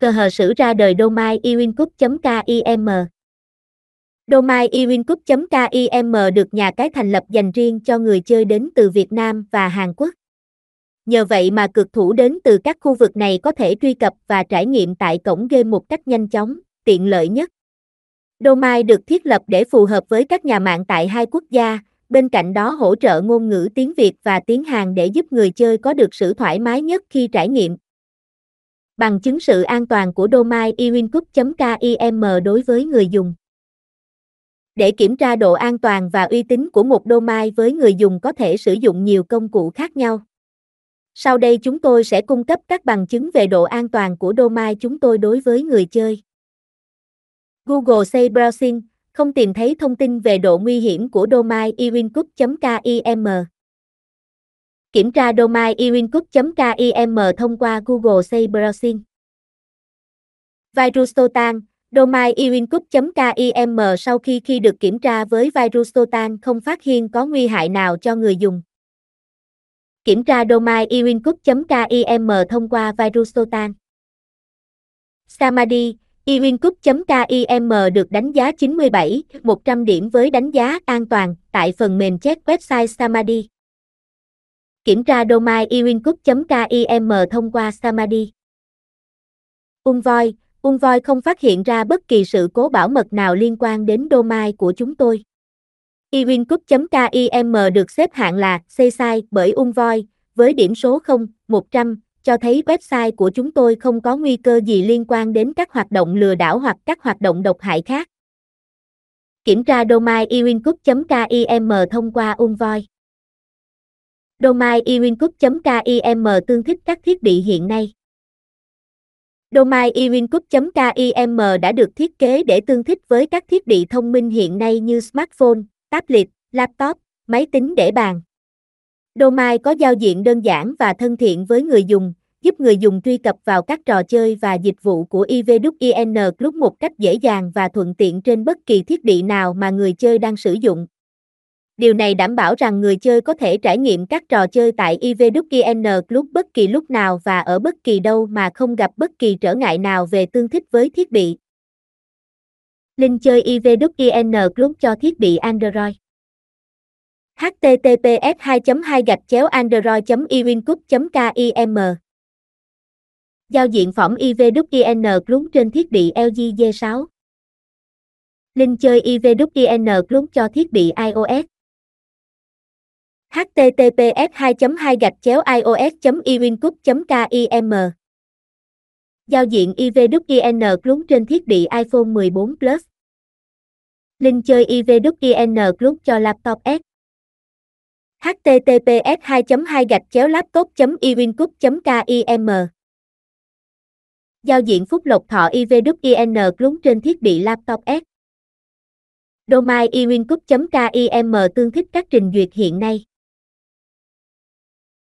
Cờ hờ sử ra đời domain iwincup.kim. Domain iwincup.kim được nhà cái thành lập dành riêng cho người chơi đến từ Việt Nam và Hàn Quốc. Nhờ vậy mà cực thủ đến từ các khu vực này có thể truy cập và trải nghiệm tại cổng game một cách nhanh chóng, tiện lợi nhất. Domain được thiết lập để phù hợp với các nhà mạng tại hai quốc gia, bên cạnh đó hỗ trợ ngôn ngữ tiếng Việt và tiếng Hàn để giúp người chơi có được sự thoải mái nhất khi trải nghiệm. Bằng chứng sự an toàn của domain iwincup.kim đối với người dùng. Để kiểm tra độ an toàn và uy tín của một domain với người dùng có thể sử dụng nhiều công cụ khác nhau. Sau đây chúng tôi sẽ cung cấp các bằng chứng về độ an toàn của domain chúng tôi đối với người chơi. Google Say Browsing, không tìm thấy thông tin về độ nguy hiểm của domain iwincup.kim. Kiểm tra domain ewincook.kim thông qua Google Say Browsing. Virus Totan, domain ewincook.kim sau khi khi được kiểm tra với virus Totan không phát hiện có nguy hại nào cho người dùng. Kiểm tra domain ewincook.kim thông qua virus Totan. Samadhi, ewincook.kim được đánh giá 97, 100 điểm với đánh giá an toàn tại phần mềm check website Samadhi. Kiểm tra domain iwincup.kim thông qua Samadhi. Unvoi, Unvoi không phát hiện ra bất kỳ sự cố bảo mật nào liên quan đến domain của chúng tôi. iwincup.kim được xếp hạng là C sai bởi Unvoi với điểm số 0, 100, cho thấy website của chúng tôi không có nguy cơ gì liên quan đến các hoạt động lừa đảo hoặc các hoạt động độc hại khác. Kiểm tra domain iwincup.kim thông qua Unvoi. Domain iwincup.kim tương thích các thiết bị hiện nay. Domain iwincup.kim đã được thiết kế để tương thích với các thiết bị thông minh hiện nay như smartphone, tablet, laptop, máy tính để bàn. Domain có giao diện đơn giản và thân thiện với người dùng, giúp người dùng truy cập vào các trò chơi và dịch vụ của IVWIN Club một cách dễ dàng và thuận tiện trên bất kỳ thiết bị nào mà người chơi đang sử dụng. Điều này đảm bảo rằng người chơi có thể trải nghiệm các trò chơi tại IVWN Club bất kỳ lúc nào và ở bất kỳ đâu mà không gặp bất kỳ trở ngại nào về tương thích với thiết bị. Link chơi IVWN Club cho thiết bị Android. Https 2 2 gạch chéo android iwincup kim Giao diện phỏng IVWN Club trên thiết bị LG G6 Link chơi IVWN Club cho thiết bị iOS https 2 2 gạch chéo ios ewincup kim Giao diện IVWIN Club trên thiết bị iPhone 14 Plus. Link chơi IVWIN Club cho laptop S. Https 2 2 gạch chéo laptop ewincup kim Giao diện phúc lộc thọ IVWIN Club trên thiết bị laptop S. Domain ewincup kim tương thích các trình duyệt hiện nay.